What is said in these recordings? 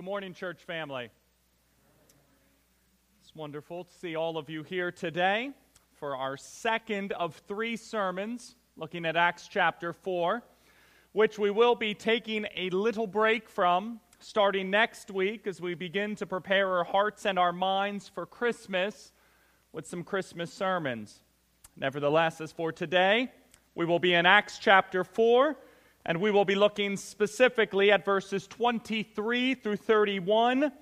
Good morning, church family. It's wonderful to see all of you here today for our second of three sermons looking at Acts chapter 4, which we will be taking a little break from starting next week as we begin to prepare our hearts and our minds for Christmas with some Christmas sermons. Nevertheless, as for today, we will be in Acts chapter 4 and we will be looking specifically at verses 23 through 31,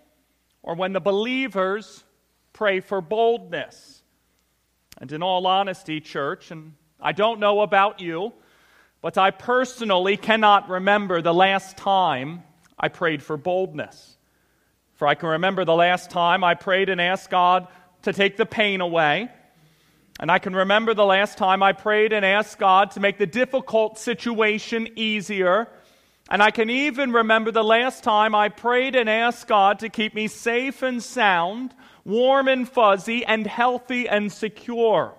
or when the believers pray for boldness. And in all honesty, church, and I don't know about you, but I personally cannot remember the last time I prayed for boldness. For I can remember the last time I prayed and asked God to take the pain away. And I can remember the last time I prayed and asked God to make the difficult situation easier. And I can even remember the last time I prayed and asked God to keep me safe and sound, warm and fuzzy, and healthy and secure.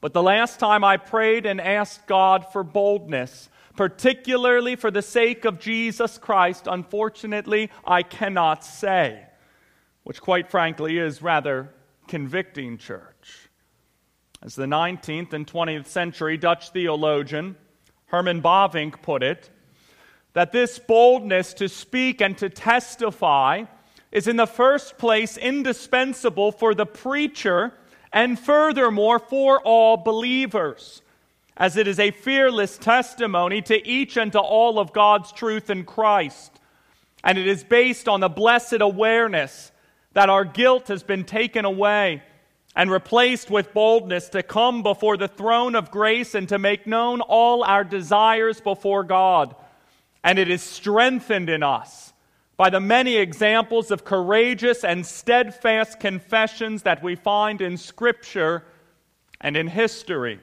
But the last time I prayed and asked God for boldness, particularly for the sake of Jesus Christ, unfortunately, I cannot say, which quite frankly is rather convicting, church. As the 19th and 20th century Dutch theologian Herman Bavinck put it, that this boldness to speak and to testify is in the first place indispensable for the preacher and furthermore for all believers, as it is a fearless testimony to each and to all of God's truth in Christ. And it is based on the blessed awareness that our guilt has been taken away and replaced with boldness to come before the throne of grace and to make known all our desires before God. And it is strengthened in us by the many examples of courageous and steadfast confessions that we find in Scripture and in history.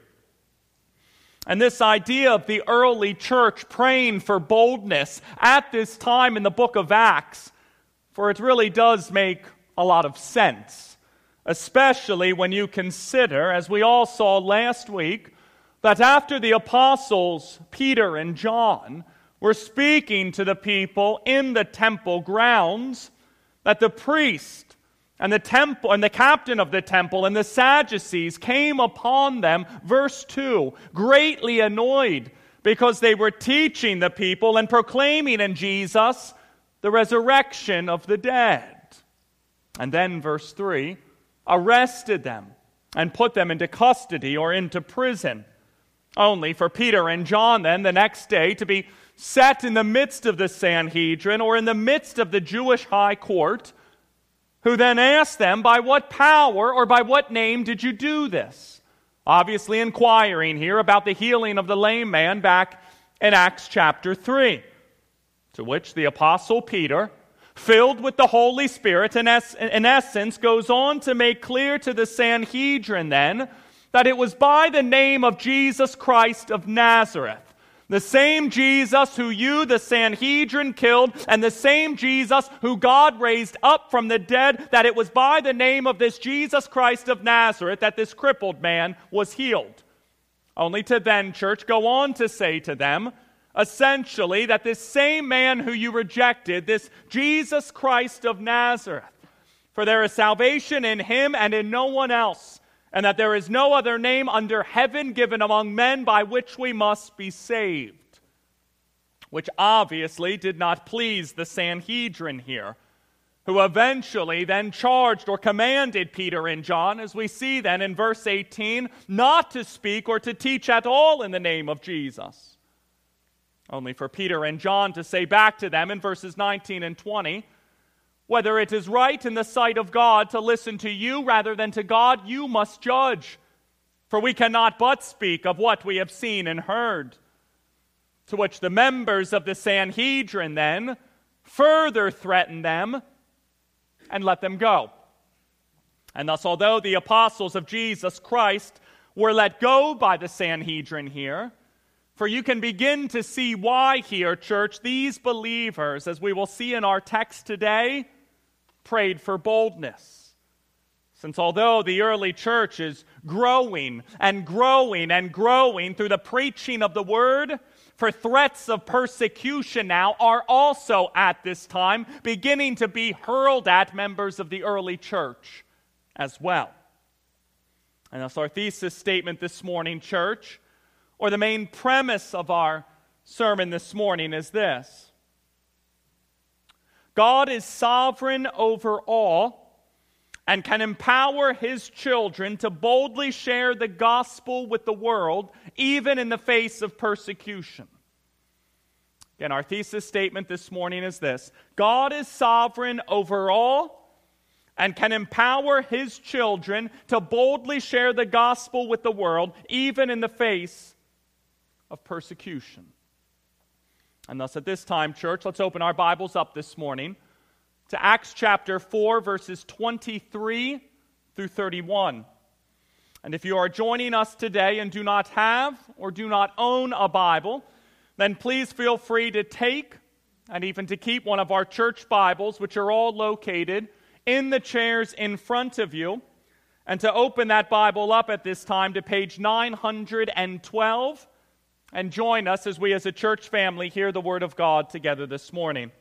And this idea of the early church praying for boldness at this time in the book of Acts, for it really does make a lot of sense especially when you consider, as we all saw last week, that after the apostles Peter and John were speaking to the people in the temple grounds, that the priest and the temple and the captain of the temple and the Sadducees came upon them, verse 2, greatly annoyed because they were teaching the people and proclaiming in Jesus the resurrection of the dead. And then verse 3, arrested them and put them into custody or into prison. Only for Peter and John, then, the next day to be set in the midst of the Sanhedrin or in the midst of the Jewish high court, who then asked them, By what power or by what name did you do this? Obviously, inquiring here about the healing of the lame man back in Acts chapter 3. To which the Apostle Peter, filled with the Holy Spirit, in, es- in essence, goes on to make clear to the Sanhedrin then that it was by the name of Jesus Christ of Nazareth. The same Jesus who you, the Sanhedrin, killed, and the same Jesus who God raised up from the dead, that it was by the name of this Jesus Christ of Nazareth that this crippled man was healed. Only to then, church, go on to say to them, essentially that this same man who you rejected, this Jesus Christ of Nazareth, for there is salvation in him and in no one else, and that there is no other name under heaven given among men by which we must be saved. Which obviously did not please the Sanhedrin here, who eventually then charged or commanded Peter and John, as we see then in verse 18, not to speak or to teach at all in the name of Jesus. Only for Peter and John to say back to them in verses 19 and 20 whether it is right in the sight of God to listen to you rather than to God, you must judge. For we cannot but speak of what we have seen and heard. To which the members of the Sanhedrin then further threaten them and let them go. And thus, although the apostles of Jesus Christ were let go by the Sanhedrin here, for you can begin to see why here, church, these believers, as we will see in our text today, prayed for boldness. Since although the early church is growing and growing and growing through the preaching of the word, For threats of persecution now are also at this time beginning to be hurled at members of the early church as well. And that's our thesis statement this morning, church, or the main premise of our sermon this morning is this God is sovereign over all and can empower his children to boldly share the gospel with the world, even in the face of persecution. Again, our thesis statement this morning is this God is sovereign over all and can empower his children to boldly share the gospel with the world, even in the face of persecution. And thus, at this time, church, let's open our Bibles up this morning to Acts chapter 4, verses 23 through 31. And if you are joining us today and do not have or do not own a Bible, then please feel free to take and even to keep one of our church Bibles, which are all located in the chairs in front of you, and to open that Bible up at this time to page 912 and join us as we, as a church family, hear the Word of God together this morning.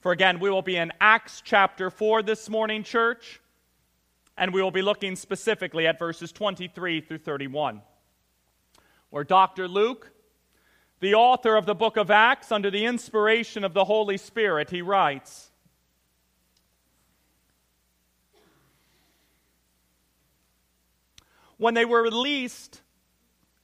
For again, we will be in Acts chapter 4 this morning, church, and we will be looking specifically at verses 23 through 31, where Dr. Luke, the author of the book of Acts, under the inspiration of the Holy Spirit, he writes When they were released,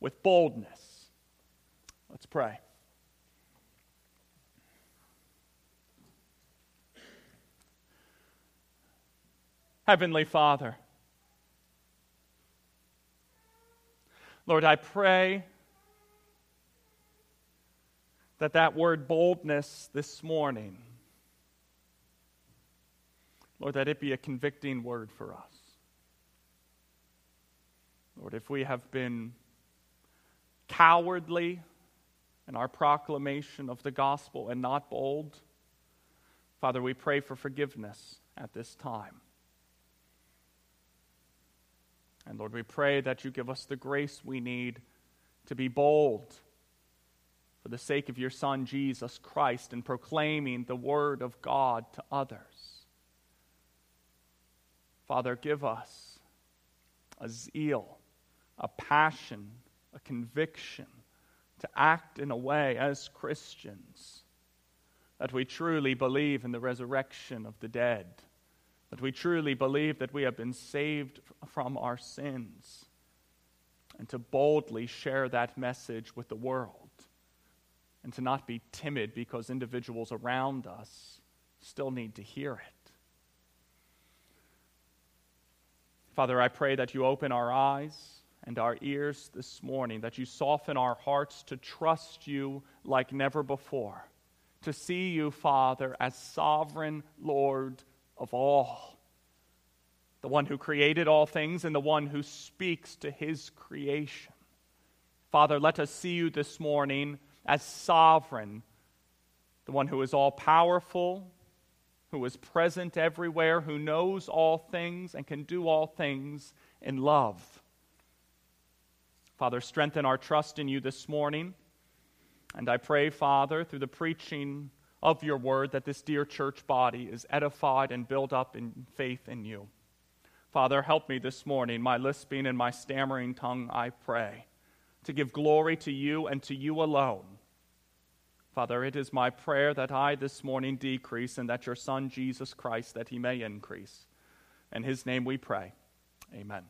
with boldness. Let's pray. Heavenly Father, Lord, I pray that that word boldness this morning, Lord, that it be a convicting word for us. Lord, if we have been cowardly in our proclamation of the gospel and not bold. Father, we pray for forgiveness at this time. And Lord, we pray that you give us the grace we need to be bold for the sake of your Son, Jesus Christ, in proclaiming the word of God to others. Father, give us a zeal, a passion a conviction to act in a way as Christians that we truly believe in the resurrection of the dead, that we truly believe that we have been saved from our sins, and to boldly share that message with the world, and to not be timid because individuals around us still need to hear it. Father, I pray that you open our eyes and our ears this morning, that you soften our hearts to trust you like never before, to see you, Father, as sovereign Lord of all, the one who created all things and the one who speaks to his creation. Father, let us see you this morning as sovereign the one who is all powerful, who is present everywhere, who knows all things and can do all things in love. Father, strengthen our trust in you this morning. And I pray, Father, through the preaching of your word, that this dear church body is edified and built up in faith in you. Father, help me this morning, my lisping and my stammering tongue, I pray, to give glory to you and to you alone. Father, it is my prayer that I this morning decrease and that your Son, Jesus Christ, that he may increase. In his name we pray. Amen.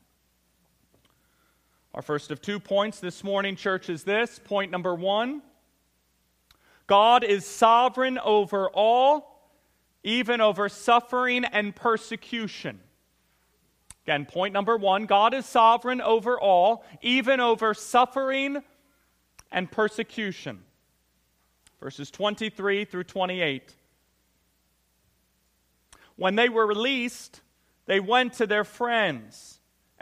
Our first of two points this morning, church, is this. Point number one God is sovereign over all, even over suffering and persecution. Again, point number one God is sovereign over all, even over suffering and persecution. Verses 23 through 28. When they were released, they went to their friends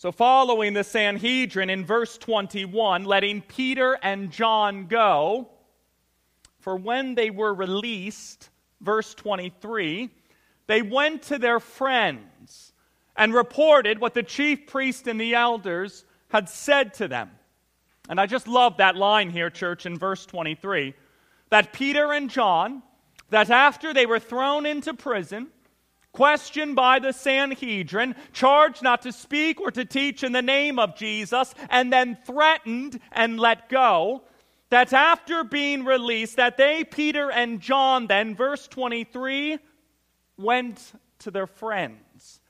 So, following the Sanhedrin in verse 21, letting Peter and John go, for when they were released, verse 23, they went to their friends and reported what the chief priest and the elders had said to them. And I just love that line here, church, in verse 23 that Peter and John, that after they were thrown into prison, questioned by the Sanhedrin, charged not to speak or to teach in the name of Jesus, and then threatened and let go, that after being released, that they, Peter and John, then, verse 23, went to their friends.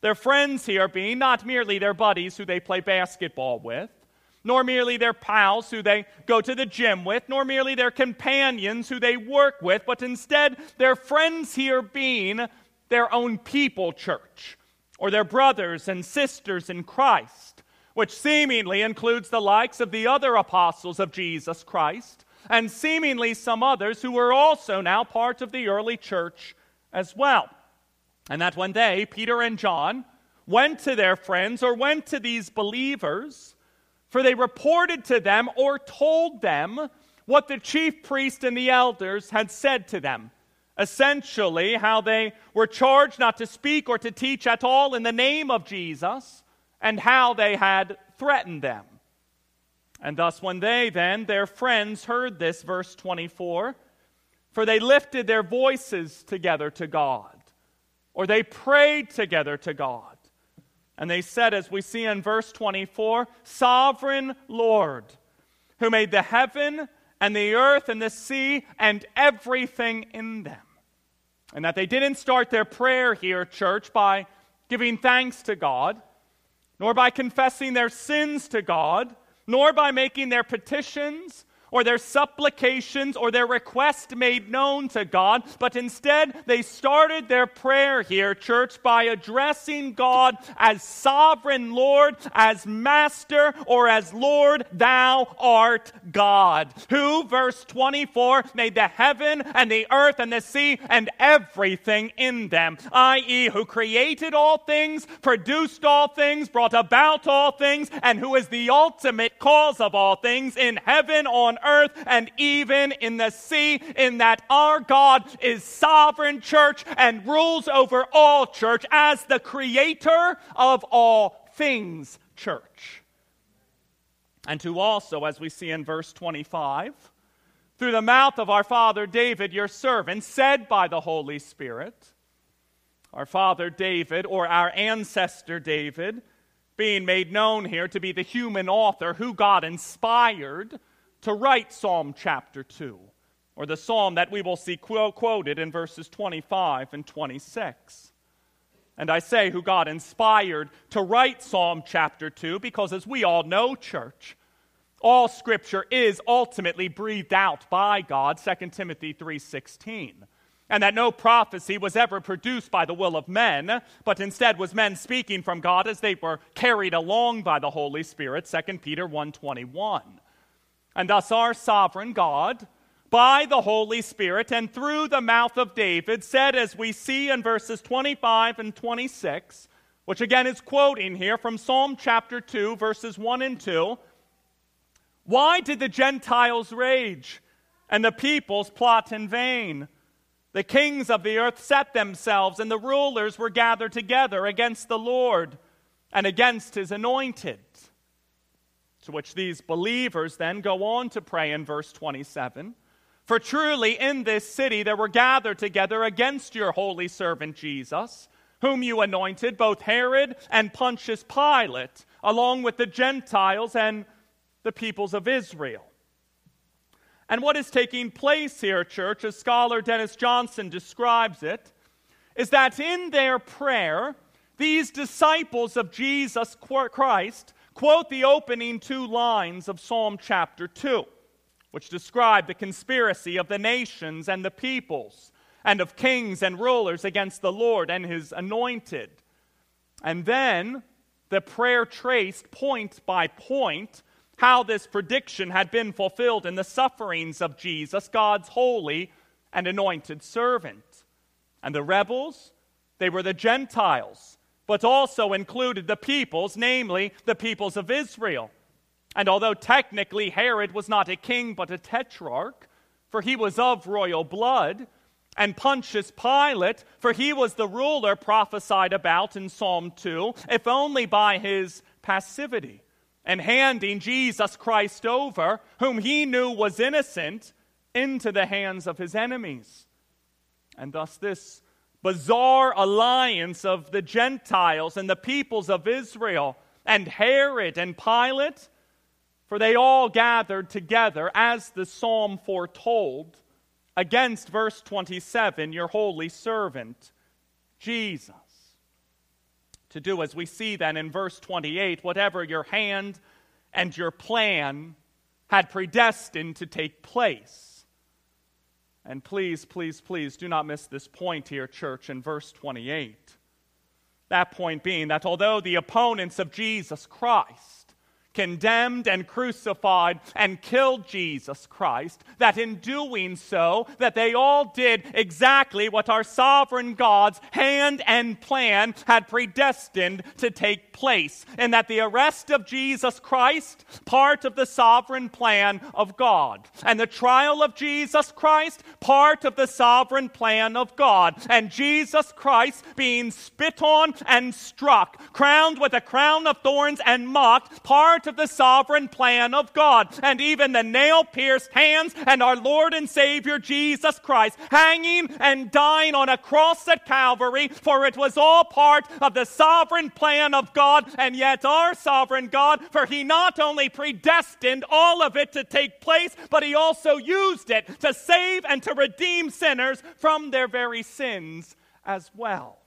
Their friends here being not merely their buddies who they play basketball with, nor merely their pals who they go to the gym with, nor merely their companions who they work with, but instead their friends here being their own people church, or their brothers and sisters in Christ, which seemingly includes the likes of the other apostles of Jesus Christ, and seemingly some others who were also now part of the early church as well. And that when they, Peter and John, went to their friends or went to these believers, for they reported to them or told them what the chief priest and the elders had said to them. Essentially, how they were charged not to speak or to teach at all in the name of Jesus, and how they had threatened them. And thus, when they then, their friends, heard this, verse 24, for they lifted their voices together to God, or they prayed together to God and they said, as we see in verse 24, Sovereign Lord, who made the heaven and the earth and the sea and everything in them. And that they didn't start their prayer here, church, by giving thanks to God, nor by confessing their sins to God, nor by making their petitions or their supplications or their request made known to God, but instead they started their prayer here, church, by addressing God as sovereign Lord, as Master, or as Lord, thou art God, who, verse 24, made the heaven and the earth and the sea and everything in them, i.e., who created all things, produced all things, brought about all things, and who is the ultimate cause of all things in heaven, on earth, and even in the sea, in that our God is sovereign, church, and rules over all, church, as the creator of all things, church. And who also, as we see in verse 25, through the mouth of our father David, your servant, said by the Holy Spirit, our father David, or our ancestor David, being made known here to be the human author who God inspired to write Psalm chapter 2, or the psalm that we will see quoted in verses 25 and 26. And I say who God inspired to write Psalm chapter 2 because, as we all know, church, all scripture is ultimately breathed out by God, 2 Timothy 3:16. And that no prophecy was ever produced by the will of men, but instead was men speaking from God as they were carried along by the Holy Spirit, 2 Peter 1:21. And thus our sovereign God by the Holy Spirit and through the mouth of David said, as we see in verses 25 and 26, which again is quoting here from Psalm chapter 2, verses 1 and 2 Why did the Gentiles rage and the peoples plot in vain? The kings of the earth set themselves, and the rulers were gathered together against the Lord and against his anointed. To which these believers then go on to pray in verse 27 For truly in this city there were gathered together against your holy servant Jesus, whom you anointed, both Herod and Pontius Pilate, along with the Gentiles and the peoples of Israel. And what is taking place here, church, as scholar Dennis Johnson describes it, is that in their prayer, these disciples of Jesus Christ quote the opening two lines of Psalm chapter 2, which describe the conspiracy of the nations and the peoples, and of kings and rulers against the Lord and his anointed. And then the prayer traced point by point how this prediction had been fulfilled in the sufferings of Jesus, God's holy and anointed servant. And the rebels, they were the Gentiles but also included the peoples, namely the peoples of Israel. And although technically Herod was not a king but a tetrarch, for he was of royal blood, and Pontius Pilate, for he was the ruler prophesied about in Psalm 2, if only by his passivity and handing Jesus Christ over, whom he knew was innocent, into the hands of his enemies. And thus, this bizarre alliance of the Gentiles and the peoples of Israel and Herod and Pilate, for they all gathered together, as the psalm foretold, against verse 27, your holy servant, Jesus. To do as we see then in verse 28, whatever your hand and your plan had predestined to take place and please, please, please do not miss this point here, church, in verse 28. That point being that although the opponents of Jesus Christ condemned and crucified and killed Jesus Christ, that in doing so, that they all did exactly what our sovereign God's hand and plan had predestined to take place, and that the arrest of Jesus Christ, part of the sovereign plan of God, and the trial of Jesus Christ, part of the sovereign plan of God, and Jesus Christ being spit on and struck, crowned with a crown of thorns and mocked, part of the sovereign plan of God. And even the nail pierced hands and our Lord and Savior Jesus Christ hanging and dying on a cross at Calvary, for it was all part of the sovereign plan of God. And yet, our sovereign God, for He not only predestined all of it to take place, but He also used it to save and to redeem sinners from their very sins as well.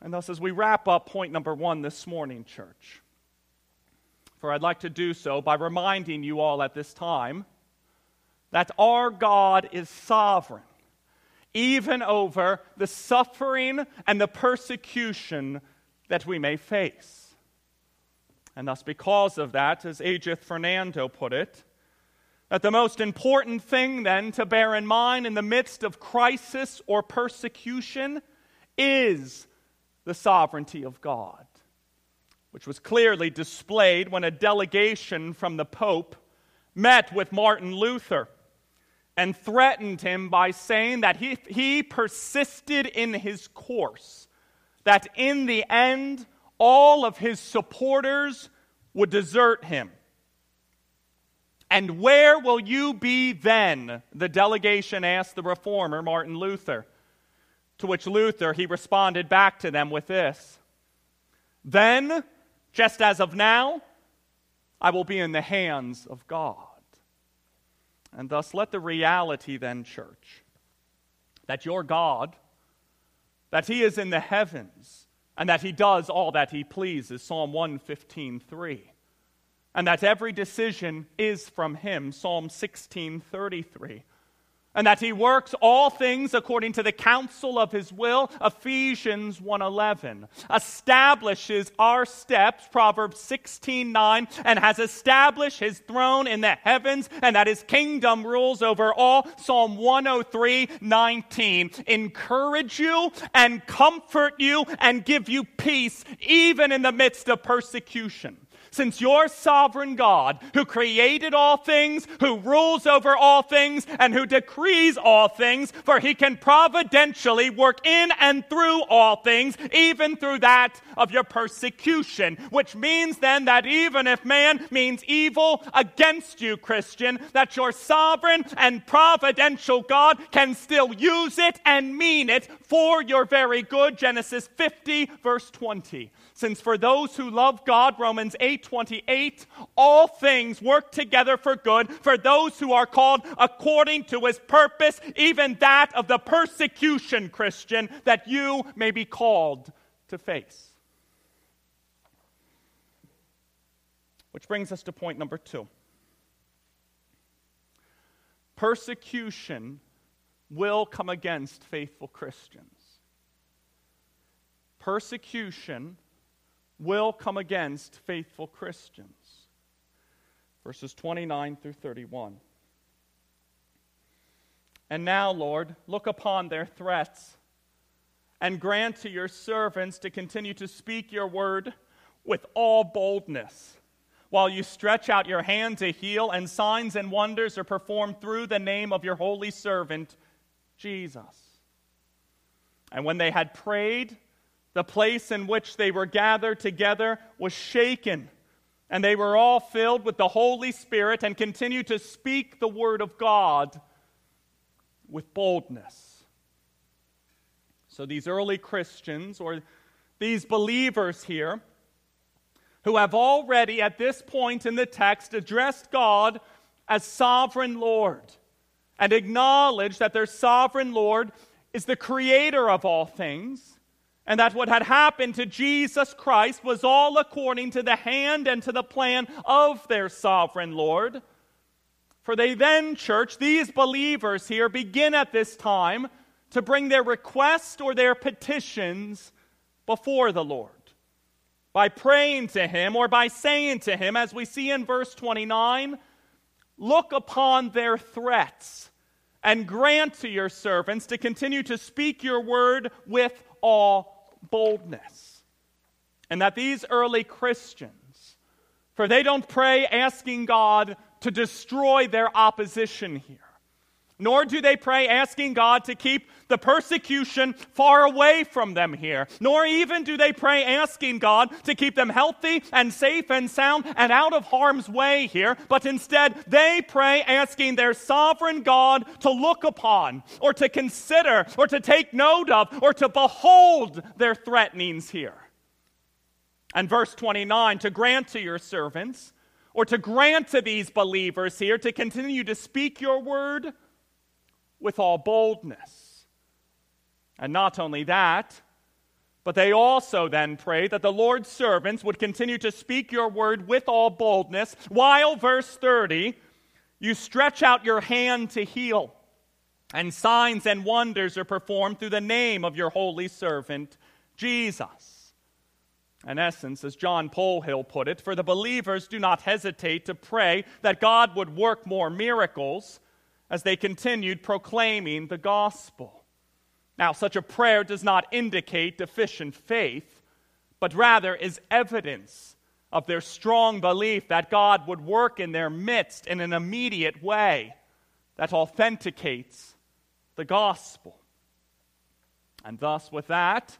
And thus, as we wrap up point number one this morning, church, for I'd like to do so by reminding you all at this time that our God is sovereign, even over the suffering and the persecution that we may face. And thus, because of that, as Ajith Fernando put it, that the most important thing then to bear in mind in the midst of crisis or persecution is the sovereignty of God which was clearly displayed when a delegation from the Pope met with Martin Luther and threatened him by saying that if he persisted in his course, that in the end, all of his supporters would desert him. And where will you be then? The delegation asked the reformer, Martin Luther. To which Luther, he responded back to them with this Then, just as of now, I will be in the hands of God. And thus, let the reality then, church, that your God, that He is in the heavens, and that He does all that He pleases, Psalm 115 3 and that every decision is from him psalm 1633 and that he works all things according to the counsel of his will ephesians 1.11 establishes our steps proverbs 16.9 and has established his throne in the heavens and that his kingdom rules over all psalm 103.19 encourage you and comfort you and give you peace even in the midst of persecution since your sovereign God, who created all things, who rules over all things, and who decrees all things, for he can providentially work in and through all things, even through that of your persecution. Which means then that even if man means evil against you, Christian, that your sovereign and providential God can still use it and mean it for your very good. Genesis 50, verse 20. Since for those who love God, Romans 8:28, all things work together for good for those who are called according to his purpose, even that of the persecution, Christian, that you may be called to face. Which brings us to point number 2. Persecution will come against faithful Christians. Persecution will come against faithful Christians. Verses 29 through 31. And now, Lord, look upon their threats and grant to your servants to continue to speak your word with all boldness, while you stretch out your hand to heal, and signs and wonders are performed through the name of your holy servant, Jesus. And when they had prayed, the place in which they were gathered together was shaken, and they were all filled with the Holy Spirit and continued to speak the word of God with boldness. So, these early Christians, or these believers here, who have already at this point in the text addressed God as sovereign Lord and acknowledged that their sovereign Lord is the creator of all things and that what had happened to Jesus Christ was all according to the hand and to the plan of their sovereign Lord. For they then, church, these believers here begin at this time to bring their requests or their petitions before the Lord by praying to Him or by saying to Him, as we see in verse 29, look upon their threats and grant to your servants to continue to speak your word with all boldness. And that these early Christians, for they don't pray asking God to destroy their opposition here. Nor do they pray asking God to keep the persecution far away from them here. Nor even do they pray asking God to keep them healthy and safe and sound and out of harm's way here. But instead, they pray asking their sovereign God to look upon or to consider or to take note of or to behold their threatenings here. And verse 29 to grant to your servants or to grant to these believers here to continue to speak your word with all boldness. And not only that, but they also then prayed that the Lord's servants would continue to speak your word with all boldness, while, verse 30, you stretch out your hand to heal, and signs and wonders are performed through the name of your holy servant, Jesus. In essence, as John Polhill put it, for the believers do not hesitate to pray that God would work more miracles as they continued proclaiming the gospel. Now, such a prayer does not indicate deficient faith, but rather is evidence of their strong belief that God would work in their midst in an immediate way that authenticates the gospel. And thus, with that,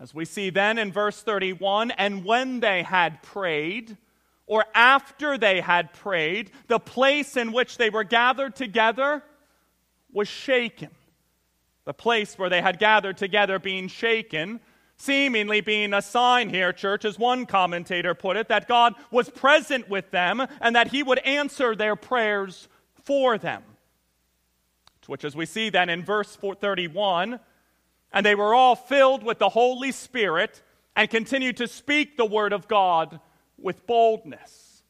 as we see then in verse 31, and when they had prayed, or after they had prayed, the place in which they were gathered together was shaken. The place where they had gathered together being shaken, seemingly being a sign here, church, as one commentator put it, that God was present with them and that he would answer their prayers for them. Which, as we see then in verse 31, and they were all filled with the Holy Spirit and continued to speak the word of God with boldness.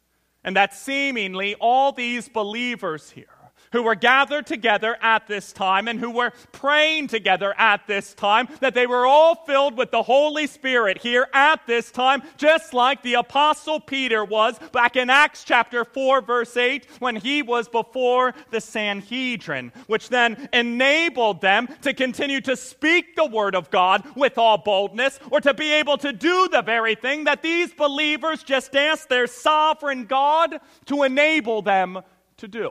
And that seemingly all these believers here who were gathered together at this time and who were praying together at this time, that they were all filled with the Holy Spirit here at this time, just like the Apostle Peter was back in Acts chapter 4, verse 8, when he was before the Sanhedrin, which then enabled them to continue to speak the Word of God with all boldness, or to be able to do the very thing that these believers just asked their sovereign God to enable them to do.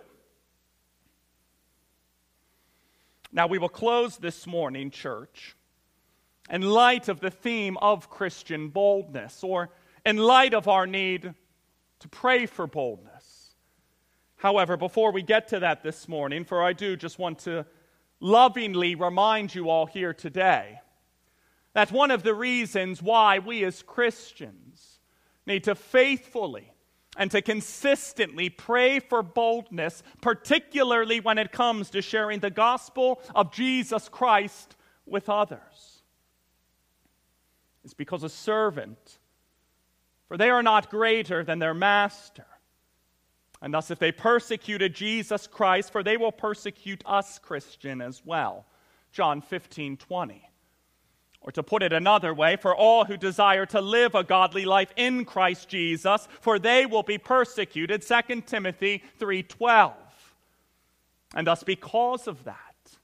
Now, we will close this morning, church, in light of the theme of Christian boldness, or in light of our need to pray for boldness. However, before we get to that this morning, for I do just want to lovingly remind you all here today that one of the reasons why we as Christians need to faithfully and to consistently pray for boldness, particularly when it comes to sharing the gospel of Jesus Christ with others. It's because a servant, for they are not greater than their master. And thus, if they persecuted Jesus Christ, for they will persecute us, Christian, as well. John 15 20. Or to put it another way, for all who desire to live a godly life in Christ Jesus, for they will be persecuted, 2 Timothy 3:12. And thus because of that,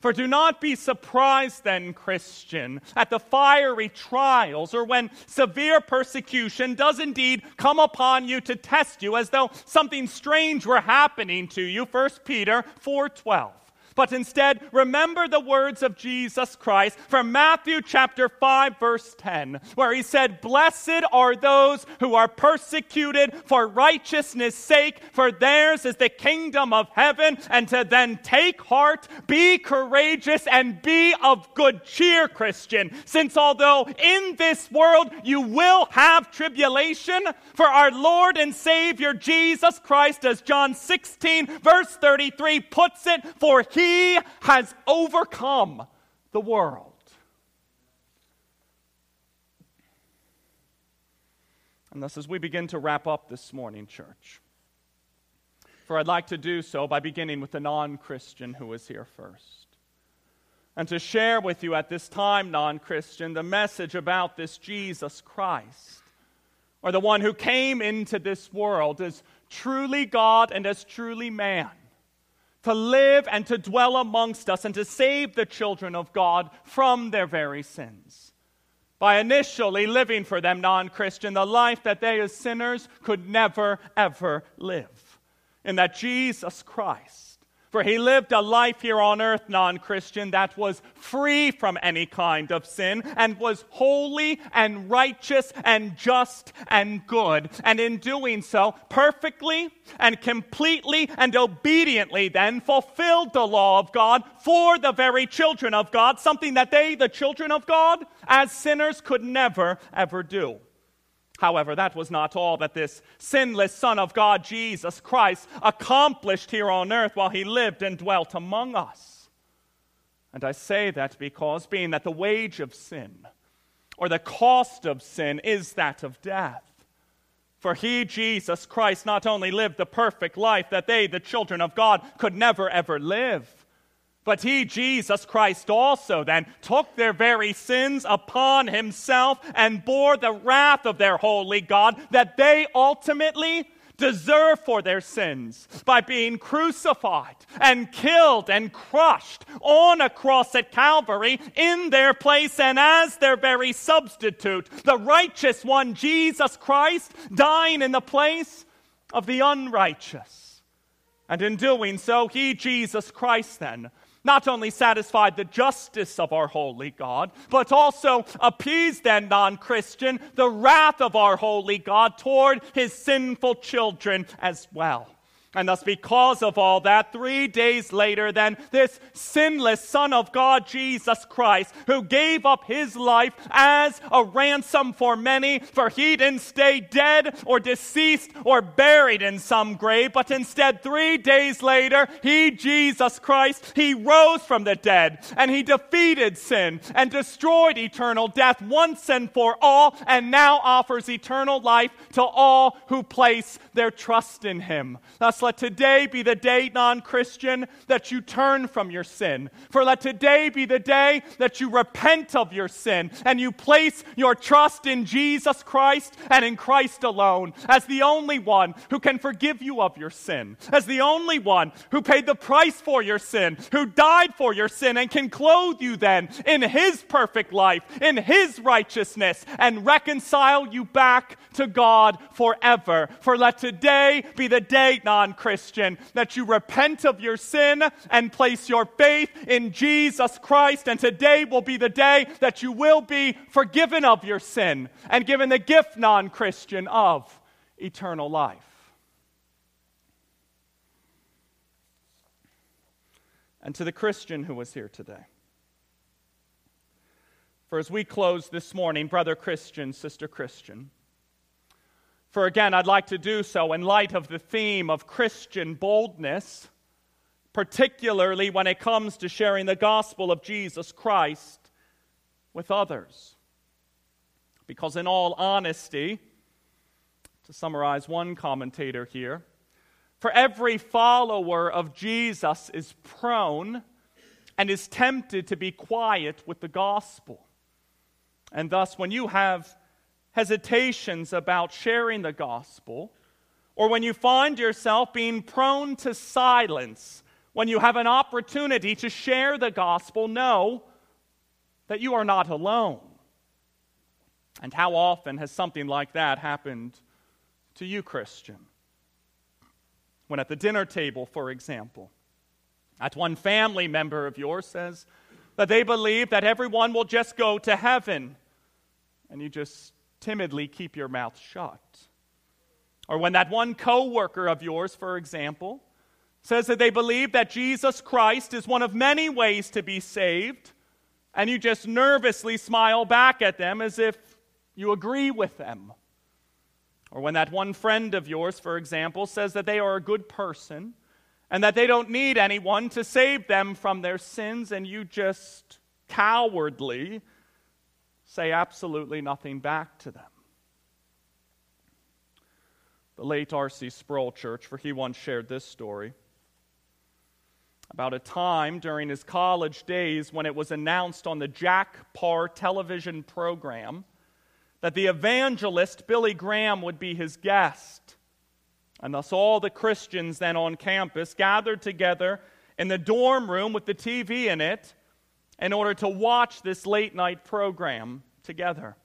for do not be surprised then, Christian, at the fiery trials or when severe persecution does indeed come upon you to test you as though something strange were happening to you. 1 Peter 4:12 but instead remember the words of Jesus Christ from Matthew chapter 5 verse 10 where he said blessed are those who are persecuted for righteousness sake for theirs is the kingdom of heaven and to then take heart be courageous and be of good cheer Christian since although in this world you will have tribulation for our Lord and Savior Jesus Christ as John 16 verse 33 puts it for he he has overcome the world. And thus, as we begin to wrap up this morning, church, for I'd like to do so by beginning with the non Christian who is here first. And to share with you at this time, non Christian, the message about this Jesus Christ, or the one who came into this world as truly God and as truly man to live and to dwell amongst us and to save the children of God from their very sins. By initially living for them, non Christian, the life that they as sinners could never, ever live. In that Jesus Christ for he lived a life here on earth, non Christian, that was free from any kind of sin and was holy and righteous and just and good. And in doing so, perfectly and completely and obediently then fulfilled the law of God for the very children of God, something that they, the children of God, as sinners, could never, ever do. However, that was not all that this sinless Son of God, Jesus Christ, accomplished here on earth while he lived and dwelt among us. And I say that because, being that the wage of sin, or the cost of sin, is that of death. For he, Jesus Christ, not only lived the perfect life that they, the children of God, could never ever live, but he, Jesus Christ, also then took their very sins upon himself and bore the wrath of their holy God that they ultimately deserve for their sins by being crucified and killed and crushed on a cross at Calvary in their place and as their very substitute. The righteous one, Jesus Christ, dying in the place of the unrighteous. And in doing so, he, Jesus Christ, then, not only satisfied the justice of our holy God, but also appeased then, non Christian, the wrath of our holy God toward his sinful children as well. And thus, because of all that, three days later, then, this sinless Son of God, Jesus Christ, who gave up his life as a ransom for many, for he didn't stay dead or deceased or buried in some grave, but instead, three days later, he, Jesus Christ, he rose from the dead and he defeated sin and destroyed eternal death once and for all, and now offers eternal life to all who place their trust in him. Thus, let today be the day, non Christian, that you turn from your sin. For let today be the day that you repent of your sin and you place your trust in Jesus Christ and in Christ alone as the only one who can forgive you of your sin, as the only one who paid the price for your sin, who died for your sin, and can clothe you then in his perfect life, in his righteousness, and reconcile you back to God forever. For let today be the day, non Christian, that you repent of your sin and place your faith in Jesus Christ. And today will be the day that you will be forgiven of your sin and given the gift, non Christian, of eternal life. And to the Christian who was here today. For as we close this morning, brother Christian, sister Christian, for again, I'd like to do so in light of the theme of Christian boldness, particularly when it comes to sharing the gospel of Jesus Christ with others. Because, in all honesty, to summarize one commentator here, for every follower of Jesus is prone and is tempted to be quiet with the gospel. And thus, when you have hesitations about sharing the gospel, or when you find yourself being prone to silence, when you have an opportunity to share the gospel, know that you are not alone. And how often has something like that happened to you, Christian? When at the dinner table, for example, that one family member of yours says that they believe that everyone will just go to heaven, and you just timidly keep your mouth shut. Or when that one coworker of yours, for example, says that they believe that Jesus Christ is one of many ways to be saved, and you just nervously smile back at them as if you agree with them. Or when that one friend of yours, for example, says that they are a good person and that they don't need anyone to save them from their sins, and you just cowardly say absolutely nothing back to them. The late R.C. Sproul Church, for he once shared this story about a time during his college days when it was announced on the Jack Paar television program that the evangelist Billy Graham would be his guest. And thus, all the Christians then on campus gathered together in the dorm room with the TV in it in order to watch this late night program together.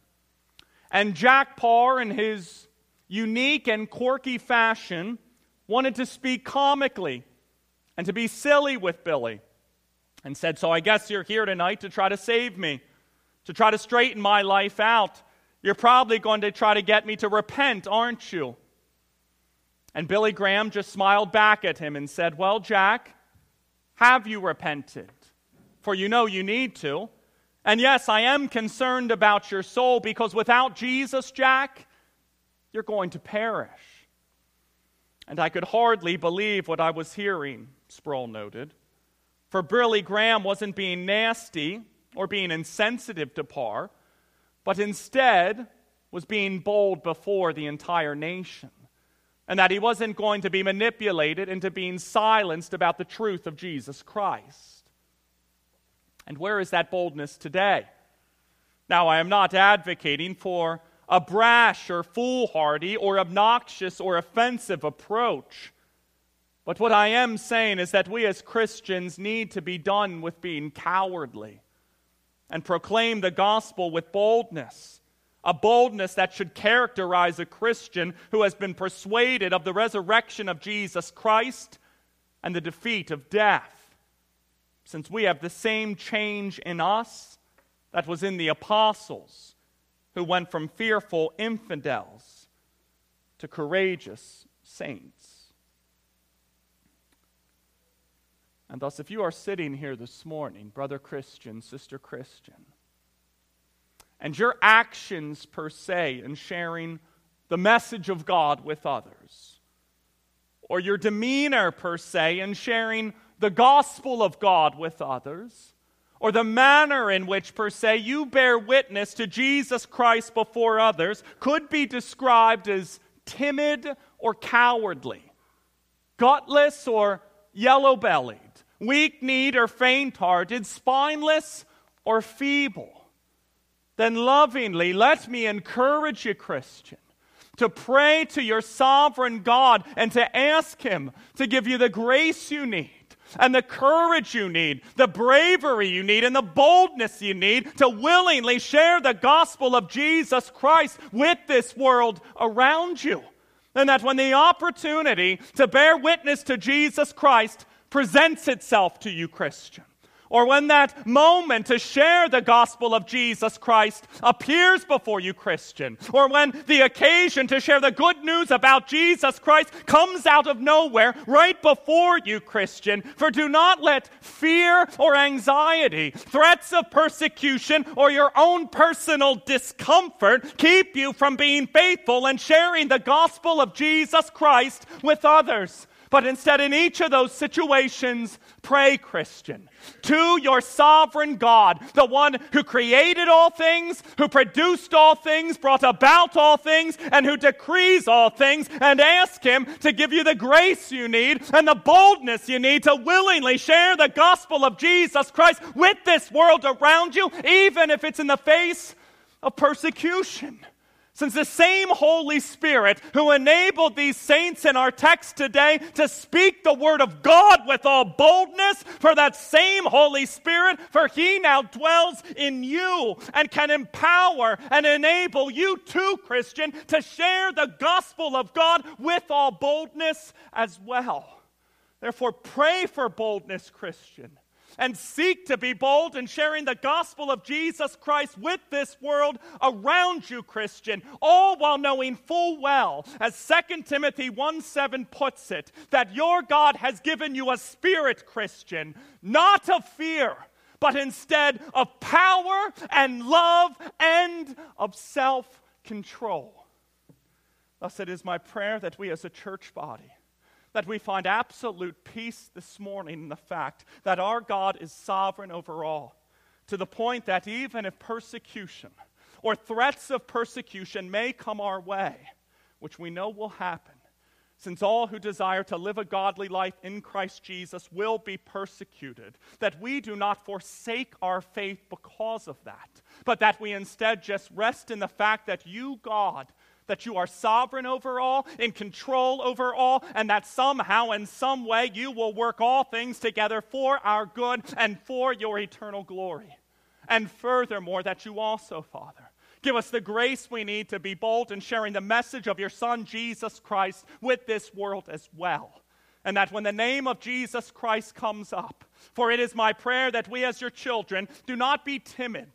And Jack Paar, in his unique and quirky fashion, wanted to speak comically and to be silly with Billy and said, So I guess you're here tonight to try to save me, to try to straighten my life out. You're probably going to try to get me to repent, aren't you? And Billy Graham just smiled back at him and said, Well, Jack, have you repented? For you know you need to. And yes, I am concerned about your soul because without Jesus, Jack, you're going to perish. And I could hardly believe what I was hearing, Sproul noted. For Billy Graham wasn't being nasty or being insensitive to Paar, but instead was being bold before the entire nation. And that he wasn't going to be manipulated into being silenced about the truth of Jesus Christ. And where is that boldness today? Now, I am not advocating for a brash or foolhardy or obnoxious or offensive approach. But what I am saying is that we as Christians need to be done with being cowardly and proclaim the gospel with boldness. A boldness that should characterize a Christian who has been persuaded of the resurrection of Jesus Christ and the defeat of death since we have the same change in us that was in the apostles, who went from fearful infidels to courageous saints. And thus, if you are sitting here this morning, brother Christian, sister Christian, and your actions per se in sharing the message of God with others, or your demeanor per se in sharing the gospel of God with others, or the manner in which, per se, you bear witness to Jesus Christ before others could be described as timid or cowardly, gutless or yellow bellied, weak kneed or faint hearted, spineless or feeble. Then lovingly let me encourage you, Christian, to pray to your sovereign God and to ask Him to give you the grace you need and the courage you need, the bravery you need, and the boldness you need to willingly share the gospel of Jesus Christ with this world around you. And that when the opportunity to bear witness to Jesus Christ presents itself to you, Christian, or when that moment to share the gospel of Jesus Christ appears before you, Christian, or when the occasion to share the good news about Jesus Christ comes out of nowhere right before you, Christian. For do not let fear or anxiety, threats of persecution, or your own personal discomfort keep you from being faithful and sharing the gospel of Jesus Christ with others. But instead, in each of those situations, pray, Christian, to your sovereign God, the one who created all things, who produced all things, brought about all things, and who decrees all things, and ask Him to give you the grace you need and the boldness you need to willingly share the gospel of Jesus Christ with this world around you, even if it's in the face of persecution. Since the same Holy Spirit who enabled these saints in our text today to speak the word of God with all boldness, for that same Holy Spirit, for he now dwells in you and can empower and enable you too, Christian, to share the gospel of God with all boldness as well. Therefore, pray for boldness, Christian and seek to be bold in sharing the gospel of Jesus Christ with this world around you, Christian, all while knowing full well, as 2 Timothy 1 7 puts it, that your God has given you a spirit, Christian, not of fear, but instead of power and love and of self control. Thus, it is my prayer that we as a church body that we find absolute peace this morning in the fact that our God is sovereign over all, to the point that even if persecution or threats of persecution may come our way, which we know will happen, since all who desire to live a godly life in Christ Jesus will be persecuted, that we do not forsake our faith because of that, but that we instead just rest in the fact that you, God, that you are sovereign over all, in control over all, and that somehow, in some way, you will work all things together for our good and for your eternal glory. And furthermore, that you also, Father, give us the grace we need to be bold in sharing the message of your Son, Jesus Christ, with this world as well. And that when the name of Jesus Christ comes up, for it is my prayer that we as your children do not be timid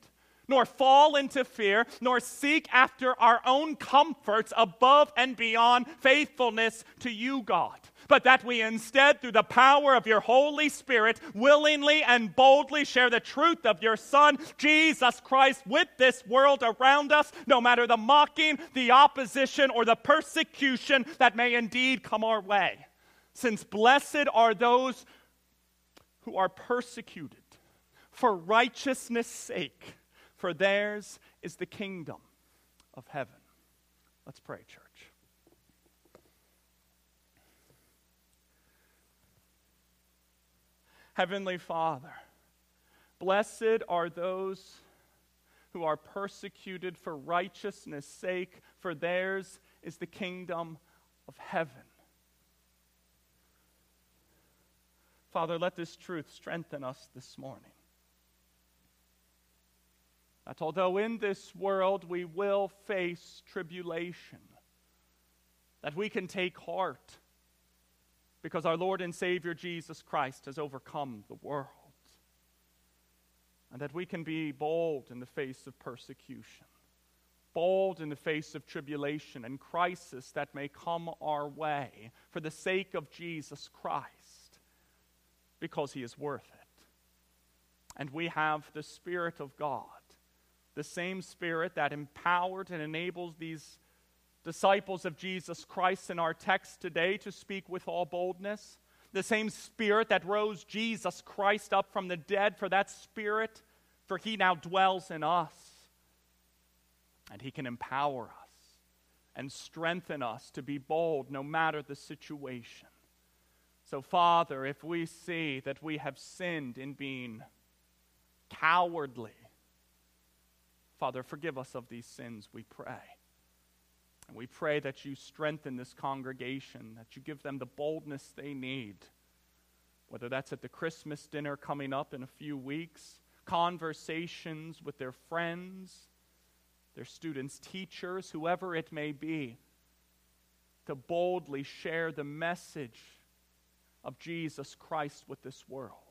nor fall into fear, nor seek after our own comforts above and beyond faithfulness to you, God. But that we instead, through the power of your Holy Spirit, willingly and boldly share the truth of your Son, Jesus Christ, with this world around us, no matter the mocking, the opposition, or the persecution that may indeed come our way. Since blessed are those who are persecuted for righteousness' sake for theirs is the kingdom of heaven. Let's pray, church. Heavenly Father, blessed are those who are persecuted for righteousness' sake, for theirs is the kingdom of heaven. Father, let this truth strengthen us this morning. That although in this world we will face tribulation, that we can take heart because our Lord and Savior Jesus Christ has overcome the world. And that we can be bold in the face of persecution, bold in the face of tribulation and crisis that may come our way for the sake of Jesus Christ. because he is worth it. And we have the Spirit of God, the same Spirit that empowered and enables these disciples of Jesus Christ in our text today to speak with all boldness. The same Spirit that rose Jesus Christ up from the dead, for that Spirit, for he now dwells in us. And he can empower us and strengthen us to be bold no matter the situation. So, Father, if we see that we have sinned in being cowardly, Father, forgive us of these sins, we pray. And we pray that you strengthen this congregation, that you give them the boldness they need, whether that's at the Christmas dinner coming up in a few weeks, conversations with their friends, their students, teachers, whoever it may be, to boldly share the message of Jesus Christ with this world.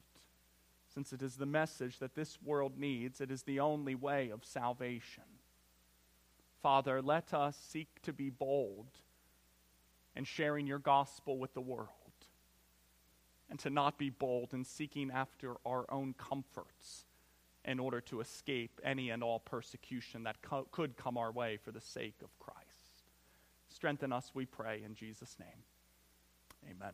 Since it is the message that this world needs, it is the only way of salvation. Father, let us seek to be bold in sharing your gospel with the world, and to not be bold in seeking after our own comforts in order to escape any and all persecution that co- could come our way for the sake of Christ. Strengthen us, we pray, in Jesus' name. Amen.